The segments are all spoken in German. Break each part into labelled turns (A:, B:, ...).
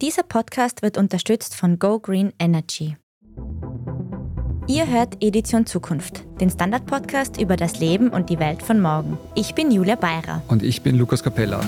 A: Dieser Podcast wird unterstützt von Go Green Energy. Ihr hört Edition Zukunft, den Standard-Podcast über das Leben und die Welt von morgen. Ich bin Julia Beirer.
B: Und ich bin Lukas Capella.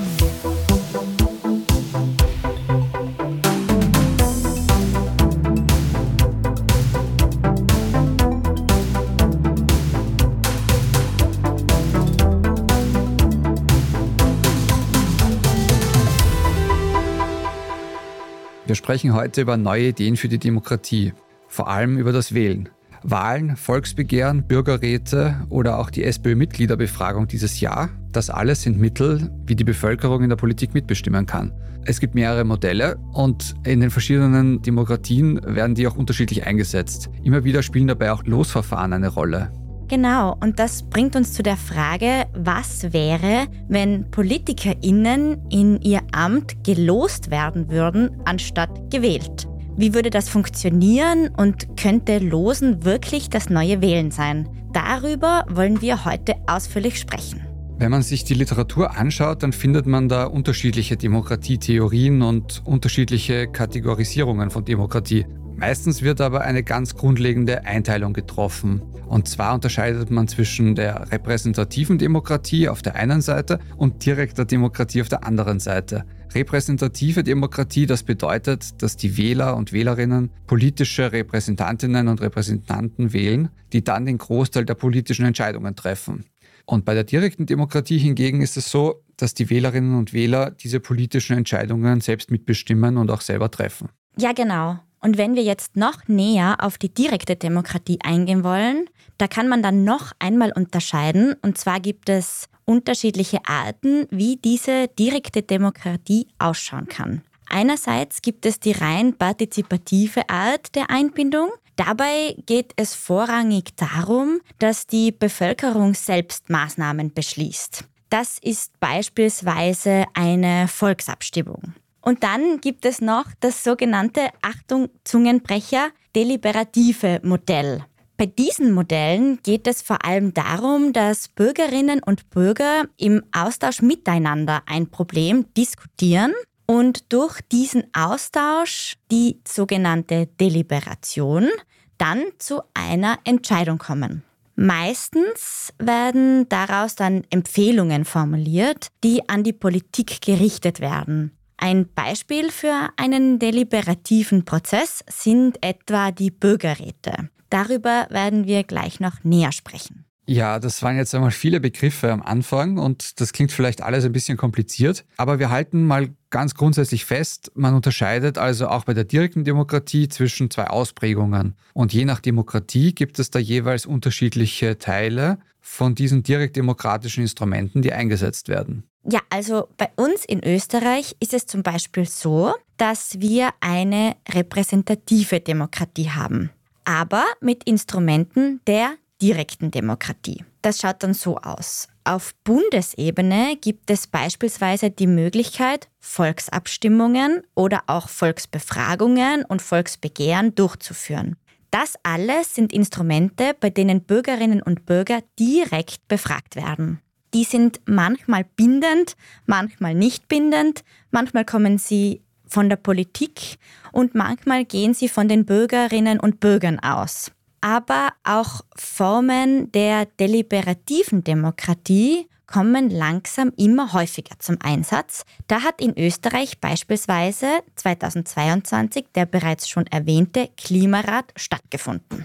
B: Wir sprechen heute über neue Ideen für die Demokratie, vor allem über das Wählen. Wahlen, Volksbegehren, Bürgerräte oder auch die SPÖ-Mitgliederbefragung dieses Jahr, das alles sind Mittel, wie die Bevölkerung in der Politik mitbestimmen kann. Es gibt mehrere Modelle und in den verschiedenen Demokratien werden die auch unterschiedlich eingesetzt. Immer wieder spielen dabei auch Losverfahren eine Rolle.
A: Genau, und das bringt uns zu der Frage, was wäre, wenn PolitikerInnen in ihr Amt gelost werden würden, anstatt gewählt? Wie würde das funktionieren und könnte Losen wirklich das neue Wählen sein? Darüber wollen wir heute ausführlich sprechen.
B: Wenn man sich die Literatur anschaut, dann findet man da unterschiedliche Demokratietheorien und unterschiedliche Kategorisierungen von Demokratie. Meistens wird aber eine ganz grundlegende Einteilung getroffen. Und zwar unterscheidet man zwischen der repräsentativen Demokratie auf der einen Seite und direkter Demokratie auf der anderen Seite. Repräsentative Demokratie, das bedeutet, dass die Wähler und Wählerinnen politische Repräsentantinnen und Repräsentanten wählen, die dann den Großteil der politischen Entscheidungen treffen. Und bei der direkten Demokratie hingegen ist es so, dass die Wählerinnen und Wähler diese politischen Entscheidungen selbst mitbestimmen und auch selber treffen.
A: Ja, genau. Und wenn wir jetzt noch näher auf die direkte Demokratie eingehen wollen, da kann man dann noch einmal unterscheiden. Und zwar gibt es unterschiedliche Arten, wie diese direkte Demokratie ausschauen kann. Einerseits gibt es die rein partizipative Art der Einbindung. Dabei geht es vorrangig darum, dass die Bevölkerung selbst Maßnahmen beschließt. Das ist beispielsweise eine Volksabstimmung. Und dann gibt es noch das sogenannte Achtung Zungenbrecher deliberative Modell. Bei diesen Modellen geht es vor allem darum, dass Bürgerinnen und Bürger im Austausch miteinander ein Problem diskutieren und durch diesen Austausch, die sogenannte Deliberation, dann zu einer Entscheidung kommen. Meistens werden daraus dann Empfehlungen formuliert, die an die Politik gerichtet werden. Ein Beispiel für einen deliberativen Prozess sind etwa die Bürgerräte. Darüber werden wir gleich noch näher sprechen.
B: Ja, das waren jetzt einmal viele Begriffe am Anfang und das klingt vielleicht alles ein bisschen kompliziert, aber wir halten mal ganz grundsätzlich fest, man unterscheidet also auch bei der direkten Demokratie zwischen zwei Ausprägungen und je nach Demokratie gibt es da jeweils unterschiedliche Teile von diesen direktdemokratischen Instrumenten, die eingesetzt werden.
A: Ja, also bei uns in Österreich ist es zum Beispiel so, dass wir eine repräsentative Demokratie haben, aber mit Instrumenten der direkten Demokratie. Das schaut dann so aus. Auf Bundesebene gibt es beispielsweise die Möglichkeit, Volksabstimmungen oder auch Volksbefragungen und Volksbegehren durchzuführen. Das alles sind Instrumente, bei denen Bürgerinnen und Bürger direkt befragt werden. Die sind manchmal bindend, manchmal nicht bindend, manchmal kommen sie von der Politik und manchmal gehen sie von den Bürgerinnen und Bürgern aus. Aber auch Formen der deliberativen Demokratie kommen langsam immer häufiger zum Einsatz. Da hat in Österreich beispielsweise 2022 der bereits schon erwähnte Klimarat stattgefunden.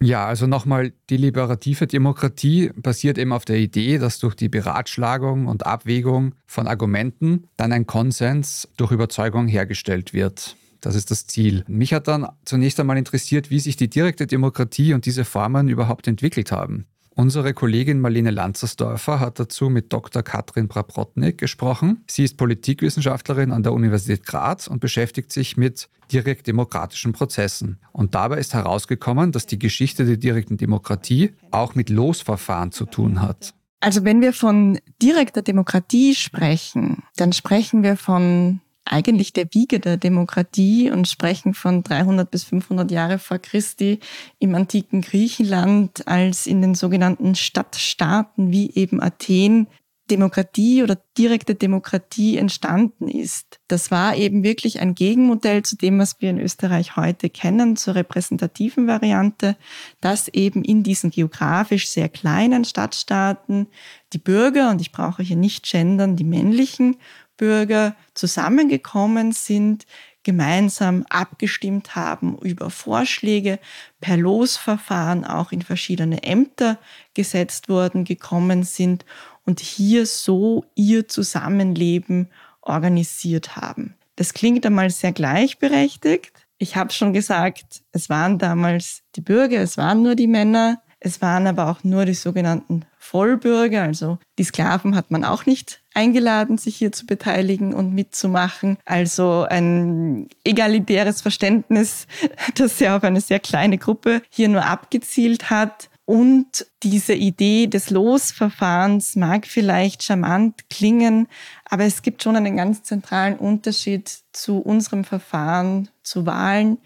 B: Ja, also nochmal, die liberative Demokratie basiert eben auf der Idee, dass durch die Beratschlagung und Abwägung von Argumenten dann ein Konsens durch Überzeugung hergestellt wird. Das ist das Ziel. Mich hat dann zunächst einmal interessiert, wie sich die direkte Demokratie und diese Formen überhaupt entwickelt haben. Unsere Kollegin Marlene Lanzersdorfer hat dazu mit Dr. Katrin Brabrotnik gesprochen. Sie ist Politikwissenschaftlerin an der Universität Graz und beschäftigt sich mit direkt demokratischen Prozessen. Und dabei ist herausgekommen, dass die Geschichte der direkten Demokratie auch mit Losverfahren zu tun hat.
C: Also wenn wir von direkter Demokratie sprechen, dann sprechen wir von eigentlich der Wiege der Demokratie und sprechen von 300 bis 500 Jahre vor Christi im antiken Griechenland, als in den sogenannten Stadtstaaten wie eben Athen Demokratie oder direkte Demokratie entstanden ist. Das war eben wirklich ein Gegenmodell zu dem, was wir in Österreich heute kennen, zur repräsentativen Variante, dass eben in diesen geografisch sehr kleinen Stadtstaaten die Bürger, und ich brauche hier nicht gendern, die männlichen Bürger zusammengekommen sind, gemeinsam abgestimmt haben über Vorschläge, per Losverfahren auch in verschiedene Ämter gesetzt worden, gekommen sind und hier so ihr Zusammenleben organisiert haben. Das klingt einmal sehr gleichberechtigt. Ich habe schon gesagt, es waren damals die Bürger, es waren nur die Männer, es waren aber auch nur die sogenannten Vollbürger, also die Sklaven hat man auch nicht eingeladen, sich hier zu beteiligen und mitzumachen. Also ein egalitäres Verständnis, das ja auf eine sehr kleine Gruppe hier nur abgezielt hat. Und diese Idee des Losverfahrens mag vielleicht charmant klingen, aber es gibt schon einen ganz zentralen Unterschied zu unserem Verfahren, zu Wahlen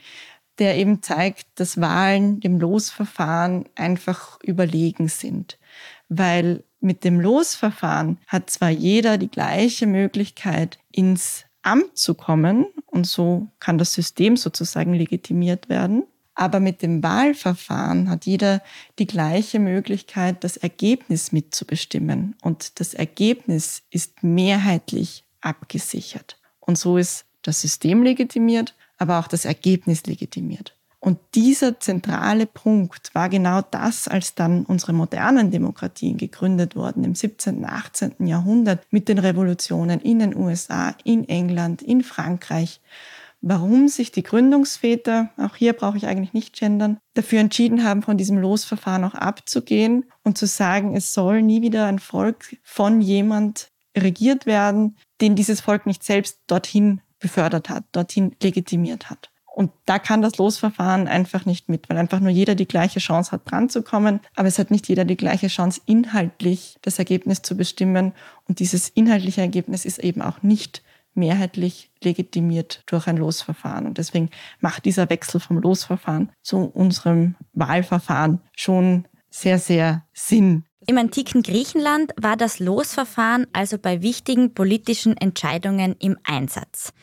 C: der eben zeigt, dass Wahlen dem Losverfahren einfach überlegen sind. Weil mit dem Losverfahren hat zwar jeder die gleiche Möglichkeit, ins Amt zu kommen und so kann das System sozusagen legitimiert werden. Aber mit dem Wahlverfahren hat jeder die gleiche Möglichkeit, das Ergebnis mitzubestimmen. Und das Ergebnis ist mehrheitlich abgesichert. Und so ist das System legitimiert aber auch das Ergebnis legitimiert. Und dieser zentrale Punkt war genau das, als dann unsere modernen Demokratien gegründet wurden im 17., 18. Jahrhundert mit den Revolutionen in den USA, in England, in Frankreich. Warum sich die Gründungsväter, auch hier brauche ich eigentlich nicht gendern, dafür entschieden haben, von diesem Losverfahren auch abzugehen und zu sagen, es soll nie wieder ein Volk von jemand regiert werden, den dieses Volk nicht selbst dorthin befördert hat, dorthin legitimiert hat. Und da kann das Losverfahren einfach nicht mit, weil einfach nur jeder die gleiche Chance hat, dran zu kommen. Aber es hat nicht jeder die gleiche Chance, inhaltlich das Ergebnis zu bestimmen. Und dieses inhaltliche Ergebnis ist eben auch nicht mehrheitlich legitimiert durch ein Losverfahren. Und deswegen macht dieser Wechsel vom Losverfahren zu unserem Wahlverfahren schon sehr, sehr Sinn.
A: Im antiken Griechenland war das Losverfahren also bei wichtigen politischen Entscheidungen im Einsatz.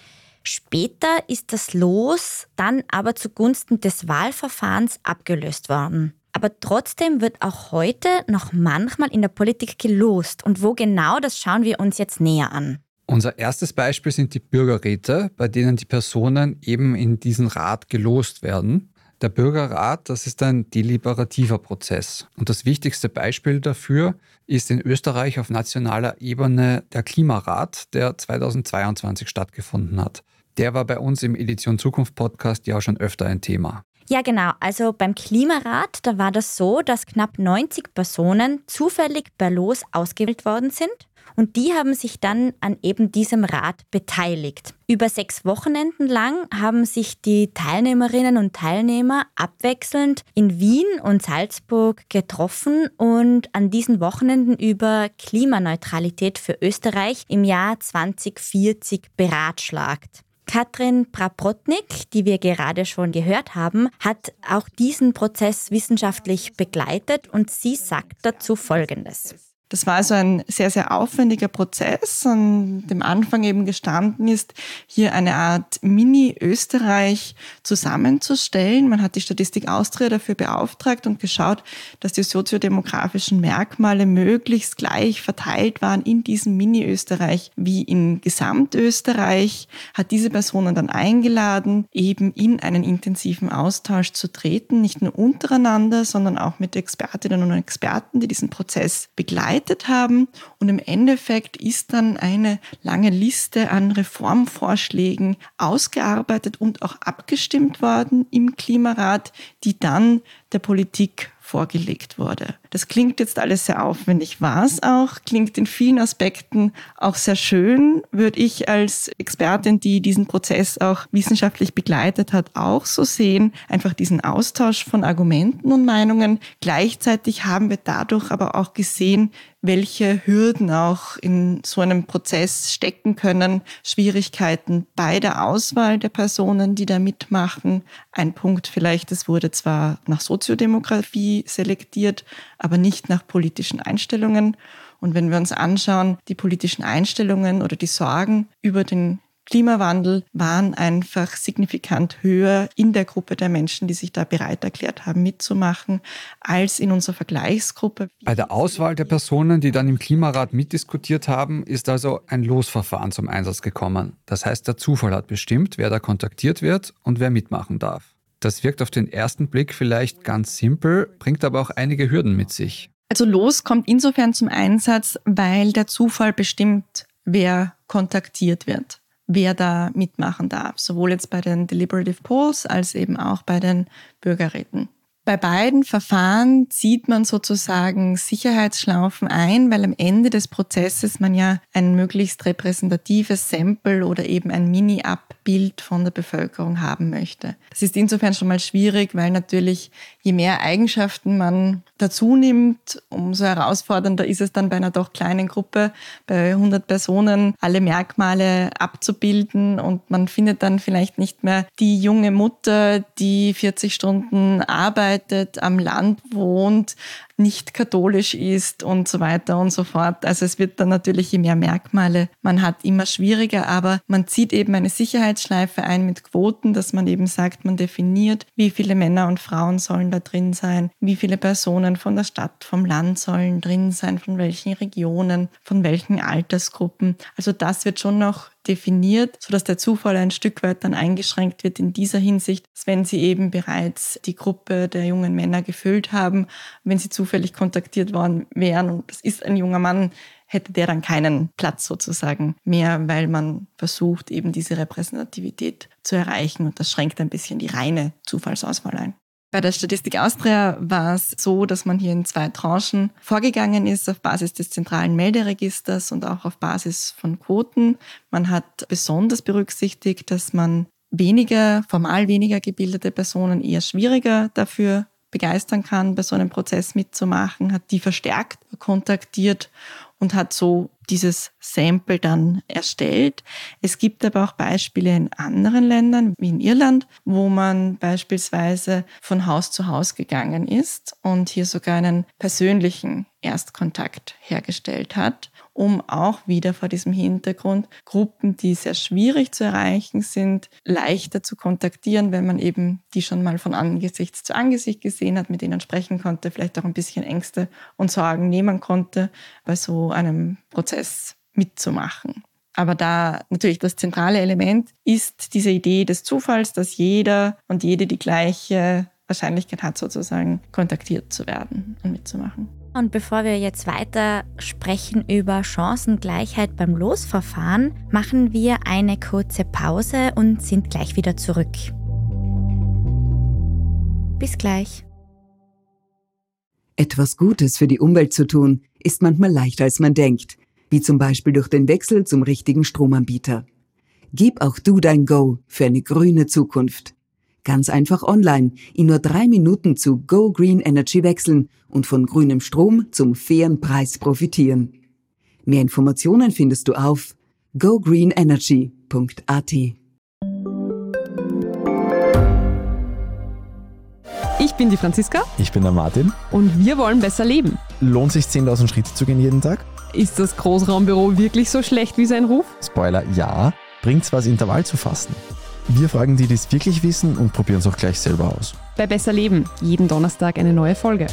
A: Später ist das Los dann aber zugunsten des Wahlverfahrens abgelöst worden. Aber trotzdem wird auch heute noch manchmal in der Politik gelost. Und wo genau, das schauen wir uns jetzt näher an.
B: Unser erstes Beispiel sind die Bürgerräte, bei denen die Personen eben in diesen Rat gelost werden. Der Bürgerrat, das ist ein deliberativer Prozess. Und das wichtigste Beispiel dafür ist in Österreich auf nationaler Ebene der Klimarat, der 2022 stattgefunden hat. Der war bei uns im Edition Zukunft Podcast ja auch schon öfter ein Thema.
A: Ja, genau. Also beim Klimarat, da war das so, dass knapp 90 Personen zufällig per Los ausgewählt worden sind und die haben sich dann an eben diesem Rat beteiligt. Über sechs Wochenenden lang haben sich die Teilnehmerinnen und Teilnehmer abwechselnd in Wien und Salzburg getroffen und an diesen Wochenenden über Klimaneutralität für Österreich im Jahr 2040 beratschlagt. Katrin Praprotnik, die wir gerade schon gehört haben, hat auch diesen Prozess wissenschaftlich begleitet und sie sagt dazu Folgendes.
C: Das war also ein sehr, sehr aufwendiger Prozess, an dem Anfang eben gestanden ist, hier eine Art Mini-Österreich zusammenzustellen. Man hat die Statistik Austria dafür beauftragt und geschaut, dass die soziodemografischen Merkmale möglichst gleich verteilt waren in diesem Mini-Österreich wie in Gesamtösterreich, hat diese Personen dann eingeladen, eben in einen intensiven Austausch zu treten, nicht nur untereinander, sondern auch mit Expertinnen und Experten, die diesen Prozess begleiten begleitet haben. Und im Endeffekt ist dann eine lange Liste an Reformvorschlägen ausgearbeitet und auch abgestimmt worden im Klimarat, die dann der Politik vorgelegt wurde. Das klingt jetzt alles sehr aufwendig, war es auch, klingt in vielen Aspekten auch sehr schön, würde ich als Expertin, die diesen Prozess auch wissenschaftlich begleitet hat, auch so sehen. Einfach diesen Austausch von Argumenten und Meinungen. Gleichzeitig haben wir dadurch aber auch gesehen, welche Hürden auch in so einem Prozess stecken können, Schwierigkeiten bei der Auswahl der Personen, die da mitmachen. Ein Punkt vielleicht, es wurde zwar nach Soziodemografie selektiert, aber nicht nach politischen Einstellungen. Und wenn wir uns anschauen, die politischen Einstellungen oder die Sorgen über den Klimawandel waren einfach signifikant höher in der Gruppe der Menschen, die sich da bereit erklärt haben, mitzumachen, als in unserer Vergleichsgruppe.
B: Bei der Auswahl der Personen, die dann im Klimarat mitdiskutiert haben, ist also ein Losverfahren zum Einsatz gekommen. Das heißt, der Zufall hat bestimmt, wer da kontaktiert wird und wer mitmachen darf. Das wirkt auf den ersten Blick vielleicht ganz simpel, bringt aber auch einige Hürden mit sich.
C: Also Los kommt insofern zum Einsatz, weil der Zufall bestimmt, wer kontaktiert wird wer da mitmachen darf, sowohl jetzt bei den Deliberative Polls als eben auch bei den Bürgerräten. Bei beiden Verfahren zieht man sozusagen Sicherheitsschlaufen ein, weil am Ende des Prozesses man ja ein möglichst repräsentatives Sample oder eben ein Mini-Abbild von der Bevölkerung haben möchte. Das ist insofern schon mal schwierig, weil natürlich je mehr Eigenschaften man dazu nimmt, umso herausfordernder ist es dann bei einer doch kleinen Gruppe, bei 100 Personen, alle Merkmale abzubilden und man findet dann vielleicht nicht mehr die junge Mutter, die 40 Stunden arbeitet, am Land wohnt, nicht katholisch ist und so weiter und so fort. Also es wird dann natürlich, je mehr Merkmale man hat, immer schwieriger, aber man zieht eben eine Sicherheitsschleife ein mit Quoten, dass man eben sagt, man definiert, wie viele Männer und Frauen sollen da drin sein, wie viele Personen von der Stadt, vom Land sollen drin sein, von welchen Regionen, von welchen Altersgruppen. Also das wird schon noch definiert, sodass der Zufall ein Stück weit dann eingeschränkt wird in dieser Hinsicht, dass wenn sie eben bereits die Gruppe der jungen Männer gefüllt haben, wenn sie zufällig kontaktiert worden wären und das ist ein junger Mann, hätte der dann keinen Platz sozusagen mehr, weil man versucht, eben diese Repräsentativität zu erreichen und das schränkt ein bisschen die reine Zufallsauswahl ein. Bei der Statistik Austria war es so, dass man hier in zwei Tranchen vorgegangen ist auf Basis des zentralen Melderegisters und auch auf Basis von Quoten. Man hat besonders berücksichtigt, dass man weniger, formal weniger gebildete Personen eher schwieriger dafür begeistern kann, bei so einem Prozess mitzumachen, hat die verstärkt kontaktiert und hat so dieses Sample dann erstellt. Es gibt aber auch Beispiele in anderen Ländern, wie in Irland, wo man beispielsweise von Haus zu Haus gegangen ist und hier sogar einen persönlichen Erstkontakt hergestellt hat um auch wieder vor diesem Hintergrund Gruppen, die sehr schwierig zu erreichen sind, leichter zu kontaktieren, wenn man eben die schon mal von Angesicht zu Angesicht gesehen hat, mit denen sprechen konnte, vielleicht auch ein bisschen Ängste und Sorgen nehmen konnte, bei so einem Prozess mitzumachen. Aber da natürlich das zentrale Element ist diese Idee des Zufalls, dass jeder und jede die gleiche Wahrscheinlichkeit hat, sozusagen kontaktiert zu werden und mitzumachen.
A: Und bevor wir jetzt weiter sprechen über Chancengleichheit beim Losverfahren, machen wir eine kurze Pause und sind gleich wieder zurück. Bis gleich.
D: Etwas Gutes für die Umwelt zu tun, ist manchmal leichter als man denkt, wie zum Beispiel durch den Wechsel zum richtigen Stromanbieter. Gib auch du dein Go für eine grüne Zukunft. Ganz einfach online, in nur drei Minuten zu Go Green Energy wechseln und von grünem Strom zum fairen Preis profitieren. Mehr Informationen findest du auf gogreenenergy.at.
E: Ich bin die Franziska.
F: Ich bin der Martin.
E: Und wir wollen besser leben.
F: Lohnt sich 10.000 Schritte zu gehen jeden Tag?
E: Ist das Großraumbüro wirklich so schlecht wie sein Ruf?
F: Spoiler, ja. Bringt's was, Intervall zu fassen? Wir fragen die, die es wirklich wissen und probieren es auch gleich selber aus.
E: Bei Besser Leben, jeden Donnerstag eine neue Folge.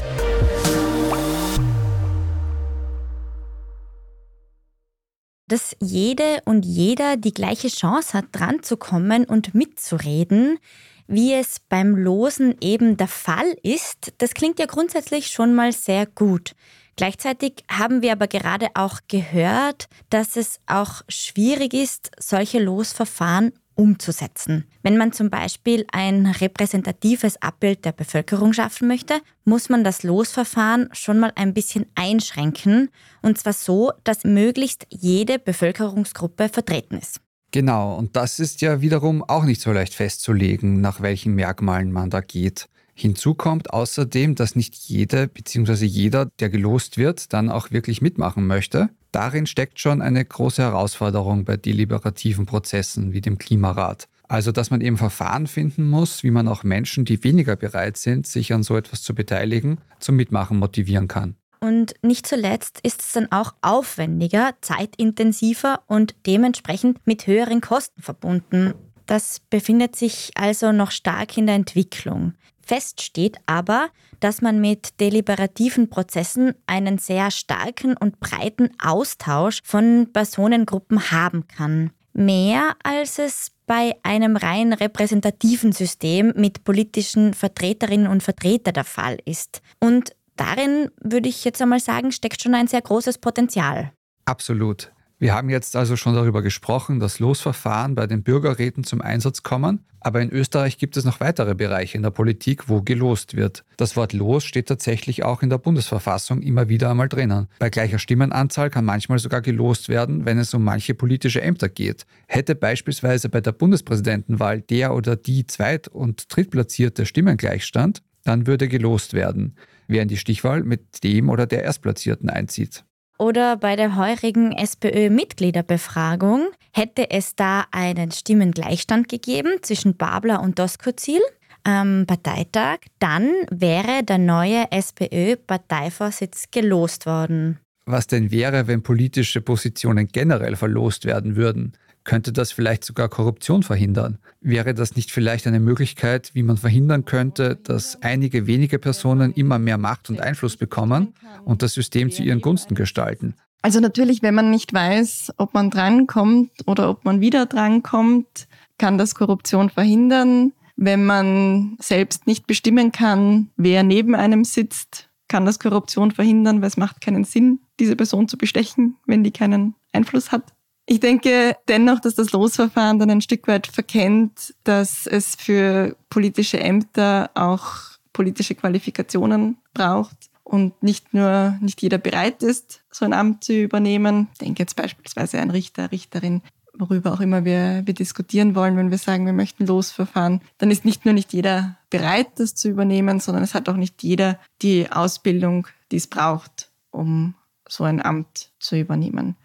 A: Dass jede und jeder die gleiche Chance hat, dran zu kommen und mitzureden, wie es beim Losen eben der Fall ist, das klingt ja grundsätzlich schon mal sehr gut. Gleichzeitig haben wir aber gerade auch gehört, dass es auch schwierig ist, solche Losverfahren umzusetzen. Wenn man zum Beispiel ein repräsentatives Abbild der Bevölkerung schaffen möchte, muss man das Losverfahren schon mal ein bisschen einschränken, und zwar so, dass möglichst jede Bevölkerungsgruppe vertreten ist.
B: Genau, und das ist ja wiederum auch nicht so leicht festzulegen, nach welchen Merkmalen man da geht. Hinzu kommt außerdem, dass nicht jede bzw. jeder, der gelost wird, dann auch wirklich mitmachen möchte. Darin steckt schon eine große Herausforderung bei deliberativen Prozessen wie dem Klimarat. Also, dass man eben Verfahren finden muss, wie man auch Menschen, die weniger bereit sind, sich an so etwas zu beteiligen, zum Mitmachen motivieren kann.
A: und nicht zuletzt ist es dann auch aufwendiger, zeitintensiver und dementsprechend mit höheren Kosten verbunden. Das befindet sich also noch stark in der Entwicklung. Fest steht aber, dass man mit deliberativen Prozessen einen sehr starken und breiten Austausch von Personengruppen haben kann. Mehr als es bei einem rein repräsentativen System mit politischen Vertreterinnen und Vertretern der Fall ist. Und darin würde ich jetzt einmal sagen, steckt schon ein sehr großes Potenzial.
B: Absolut. Wir haben jetzt also schon darüber gesprochen, dass Losverfahren bei den Bürgerräten zum Einsatz kommen. Aber in Österreich gibt es noch weitere Bereiche in der Politik, wo gelost wird. Das Wort Los steht tatsächlich auch in der Bundesverfassung immer wieder einmal drinnen. Bei gleicher Stimmenanzahl kann manchmal sogar gelost werden, wenn es um manche politische Ämter geht. Hätte beispielsweise bei der Bundespräsidentenwahl der oder die Zweit- und Drittplatzierte Stimmengleichstand, dann würde gelost werden, wer in die Stichwahl mit dem oder der Erstplatzierten einzieht
A: oder bei der heurigen SPÖ-Mitgliederbefragung hätte es da einen Stimmengleichstand gegeben zwischen Babler und Doskozil am Parteitag, dann wäre der neue SPÖ-Parteivorsitz gelost worden.
B: Was denn wäre, wenn politische Positionen generell verlost werden würden? Könnte das vielleicht sogar Korruption verhindern? Wäre das nicht vielleicht eine Möglichkeit, wie man verhindern könnte, dass einige wenige Personen immer mehr Macht und Einfluss bekommen und das System zu ihren Gunsten gestalten?
C: Also natürlich, wenn man nicht weiß, ob man drankommt oder ob man wieder drankommt, kann das Korruption verhindern. Wenn man selbst nicht bestimmen kann, wer neben einem sitzt, kann das Korruption verhindern, weil es macht keinen Sinn, diese Person zu bestechen, wenn die keinen Einfluss hat. Ich denke dennoch, dass das Losverfahren dann ein Stück weit verkennt, dass es für politische Ämter auch politische Qualifikationen braucht und nicht nur nicht jeder bereit ist, so ein Amt zu übernehmen. Ich denke jetzt beispielsweise ein Richter, Richterin, worüber auch immer wir, wir diskutieren wollen, wenn wir sagen, wir möchten Losverfahren, dann ist nicht nur nicht jeder bereit, das zu übernehmen, sondern es hat auch nicht jeder die Ausbildung, die es braucht, um so ein Amt zu übernehmen.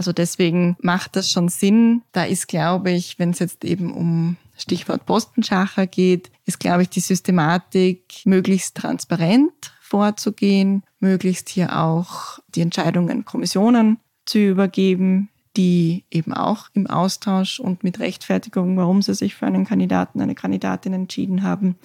C: Also deswegen macht das schon Sinn. Da ist, glaube ich, wenn es jetzt eben um Stichwort Postenschacher geht, ist, glaube ich, die Systematik möglichst transparent vorzugehen, möglichst hier auch die Entscheidungen Kommissionen zu übergeben, die eben auch im Austausch und mit Rechtfertigung, warum sie sich für einen Kandidaten, eine Kandidatin entschieden haben,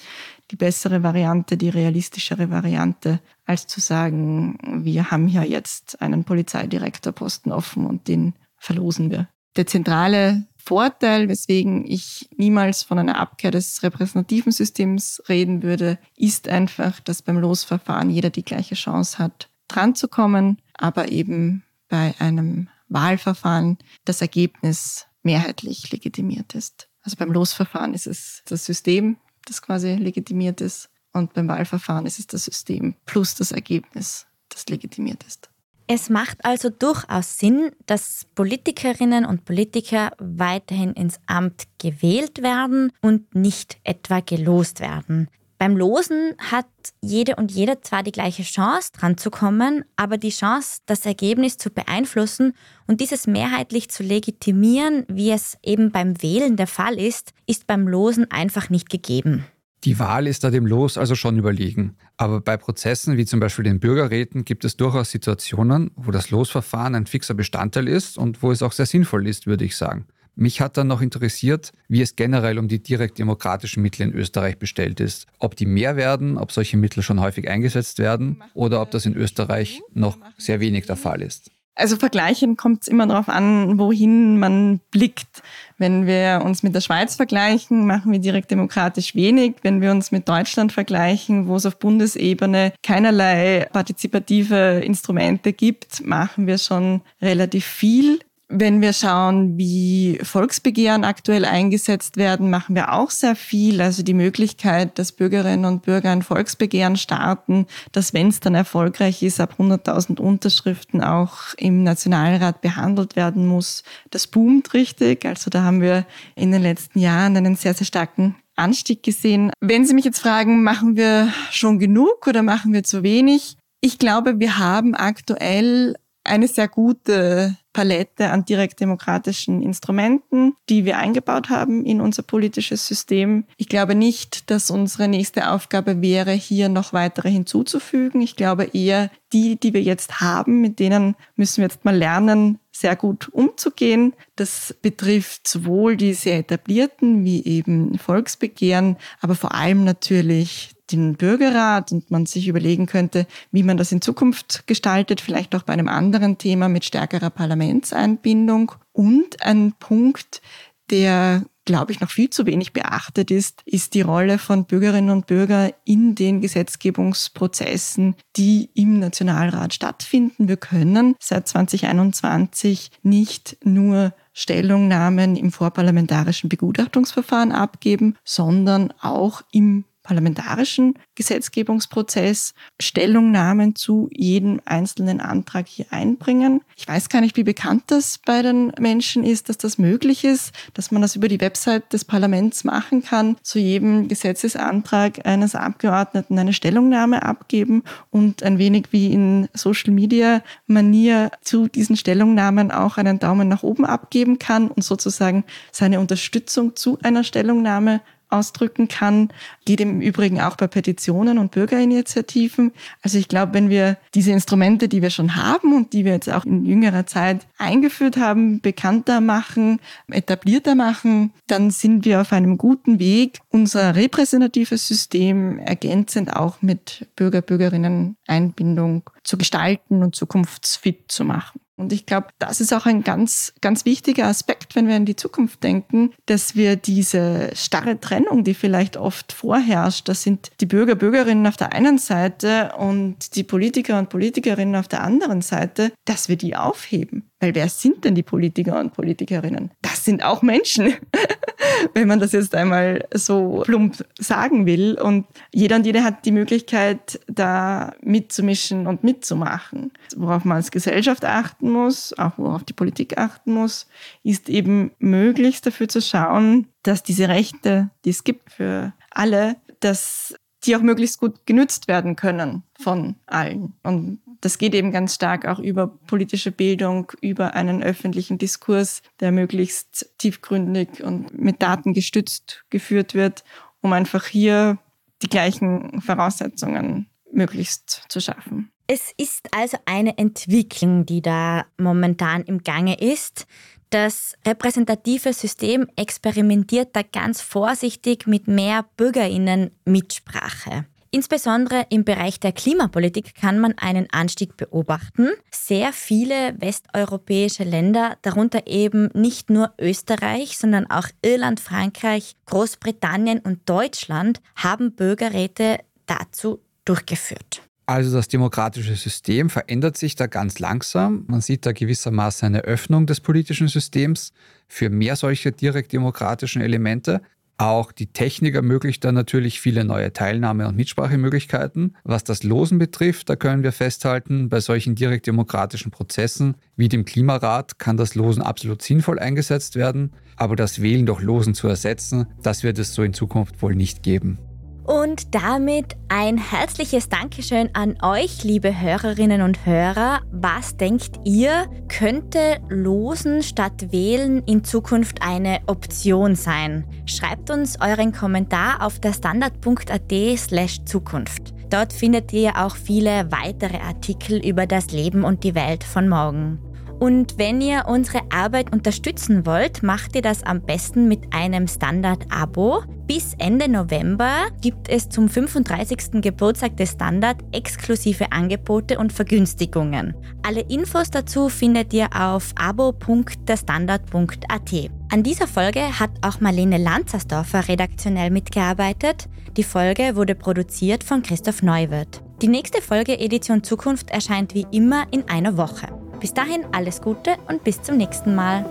C: die bessere Variante, die realistischere Variante, als zu sagen, wir haben hier jetzt einen Polizeidirektorposten offen und den verlosen wir. Der zentrale Vorteil, weswegen ich niemals von einer Abkehr des repräsentativen Systems reden würde, ist einfach, dass beim Losverfahren jeder die gleiche Chance hat, dran zu kommen, aber eben bei einem Wahlverfahren das Ergebnis mehrheitlich legitimiert ist. Also beim Losverfahren ist es das System, das quasi legitimiert ist. Und beim Wahlverfahren ist es das System plus das Ergebnis, das legitimiert ist.
A: Es macht also durchaus Sinn, dass Politikerinnen und Politiker weiterhin ins Amt gewählt werden und nicht etwa gelost werden. Beim Losen hat jede und jeder zwar die gleiche Chance, dran zu kommen, aber die Chance, das Ergebnis zu beeinflussen und dieses mehrheitlich zu legitimieren, wie es eben beim Wählen der Fall ist, ist beim Losen einfach nicht gegeben.
B: Die Wahl ist da dem Los also schon überlegen. Aber bei Prozessen wie zum Beispiel den Bürgerräten gibt es durchaus Situationen, wo das Losverfahren ein fixer Bestandteil ist und wo es auch sehr sinnvoll ist, würde ich sagen. Mich hat dann noch interessiert, wie es generell um die direkt demokratischen Mittel in Österreich bestellt ist. Ob die mehr werden, ob solche Mittel schon häufig eingesetzt werden oder ob das in Österreich noch sehr wenig der Fall ist.
C: Also vergleichen kommt es immer darauf an, wohin man blickt. Wenn wir uns mit der Schweiz vergleichen, machen wir direkt demokratisch wenig. Wenn wir uns mit Deutschland vergleichen, wo es auf Bundesebene keinerlei partizipative Instrumente gibt, machen wir schon relativ viel. Wenn wir schauen, wie Volksbegehren aktuell eingesetzt werden, machen wir auch sehr viel. Also die Möglichkeit, dass Bürgerinnen und Bürger ein Volksbegehren starten, dass wenn es dann erfolgreich ist, ab 100.000 Unterschriften auch im Nationalrat behandelt werden muss. Das boomt richtig. Also da haben wir in den letzten Jahren einen sehr, sehr starken Anstieg gesehen. Wenn Sie mich jetzt fragen, machen wir schon genug oder machen wir zu wenig? Ich glaube, wir haben aktuell eine sehr gute Palette an direktdemokratischen Instrumenten, die wir eingebaut haben in unser politisches System. Ich glaube nicht, dass unsere nächste Aufgabe wäre, hier noch weitere hinzuzufügen. Ich glaube eher, die, die wir jetzt haben, mit denen müssen wir jetzt mal lernen, sehr gut umzugehen. Das betrifft sowohl die sehr etablierten wie eben Volksbegehren, aber vor allem natürlich den Bürgerrat und man sich überlegen könnte, wie man das in Zukunft gestaltet, vielleicht auch bei einem anderen Thema mit stärkerer Parlamentseinbindung. Und ein Punkt, der glaube ich, noch viel zu wenig beachtet ist, ist die Rolle von Bürgerinnen und Bürgern in den Gesetzgebungsprozessen, die im Nationalrat stattfinden. Wir können seit 2021 nicht nur Stellungnahmen im vorparlamentarischen Begutachtungsverfahren abgeben, sondern auch im parlamentarischen Gesetzgebungsprozess Stellungnahmen zu jedem einzelnen Antrag hier einbringen. Ich weiß gar nicht, wie bekannt das bei den Menschen ist, dass das möglich ist, dass man das über die Website des Parlaments machen kann, zu jedem Gesetzesantrag eines Abgeordneten eine Stellungnahme abgeben und ein wenig wie in Social Media Manier zu diesen Stellungnahmen auch einen Daumen nach oben abgeben kann und sozusagen seine Unterstützung zu einer Stellungnahme ausdrücken kann. Geht im Übrigen auch bei Petitionen und Bürgerinitiativen. Also ich glaube, wenn wir diese Instrumente, die wir schon haben und die wir jetzt auch in jüngerer Zeit eingeführt haben, bekannter machen, etablierter machen, dann sind wir auf einem guten Weg, unser repräsentatives System ergänzend auch mit Bürger-Bürgerinnen Einbindung zu gestalten und zukunftsfit zu machen. Und ich glaube, das ist auch ein ganz, ganz wichtiger Aspekt, wenn wir an die Zukunft denken, dass wir diese starre Trennung, die vielleicht oft vorherrscht, das sind die Bürger, Bürgerinnen auf der einen Seite und die Politiker und Politikerinnen auf der anderen Seite, dass wir die aufheben. Weil wer sind denn die Politiker und Politikerinnen? Das sind auch Menschen, wenn man das jetzt einmal so plump sagen will. Und jeder und jede hat die Möglichkeit, da mitzumischen und mitzumachen. Worauf man als Gesellschaft achten muss, auch worauf die Politik achten muss, ist eben möglichst dafür zu schauen, dass diese Rechte, die es gibt für alle, dass die auch möglichst gut genützt werden können von allen. Und das geht eben ganz stark auch über politische Bildung, über einen öffentlichen Diskurs, der möglichst tiefgründig und mit Daten gestützt geführt wird, um einfach hier die gleichen Voraussetzungen möglichst zu schaffen.
A: Es ist also eine Entwicklung, die da momentan im Gange ist. Das repräsentative System experimentiert da ganz vorsichtig mit mehr Bürgerinnen-Mitsprache. Insbesondere im Bereich der Klimapolitik kann man einen Anstieg beobachten. Sehr viele westeuropäische Länder, darunter eben nicht nur Österreich, sondern auch Irland, Frankreich, Großbritannien und Deutschland, haben Bürgerräte dazu durchgeführt.
B: Also das demokratische System verändert sich da ganz langsam. Man sieht da gewissermaßen eine Öffnung des politischen Systems für mehr solche direktdemokratischen Elemente. Auch die Technik ermöglicht da natürlich viele neue Teilnahme- und Mitsprachemöglichkeiten. Was das Losen betrifft, da können wir festhalten, bei solchen direktdemokratischen Prozessen wie dem Klimarat kann das Losen absolut sinnvoll eingesetzt werden, aber das Wählen durch Losen zu ersetzen, das wird es so in Zukunft wohl nicht geben.
A: Und damit ein herzliches Dankeschön an euch, liebe Hörerinnen und Hörer. Was denkt ihr, könnte Losen statt Wählen in Zukunft eine Option sein? Schreibt uns euren Kommentar auf der standard.at slash Zukunft. Dort findet ihr auch viele weitere Artikel über das Leben und die Welt von morgen. Und wenn ihr unsere Arbeit unterstützen wollt, macht ihr das am besten mit einem Standard-Abo. Bis Ende November gibt es zum 35. Geburtstag des Standard exklusive Angebote und Vergünstigungen. Alle Infos dazu findet ihr auf abo.derstandard.at. An dieser Folge hat auch Marlene Lanzersdorfer redaktionell mitgearbeitet. Die Folge wurde produziert von Christoph Neuwirth. Die nächste Folge Edition Zukunft erscheint wie immer in einer Woche. Bis dahin alles Gute und bis zum nächsten Mal.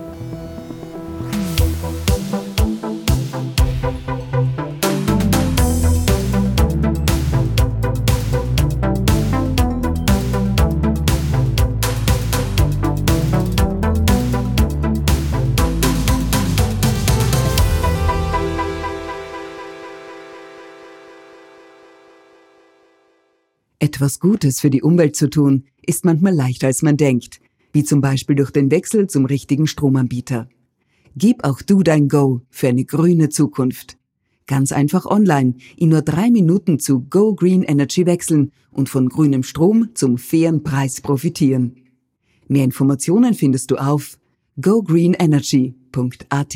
D: Etwas Gutes für die Umwelt zu tun, ist manchmal leichter als man denkt. wie zum Beispiel durch den Wechsel zum richtigen Stromanbieter. Gib auch du dein Go für eine grüne Zukunft. Ganz einfach online in nur drei Minuten zu Go Green Energy wechseln und von grünem Strom zum fairen Preis profitieren. Mehr Informationen findest du auf gogreenenergy.at.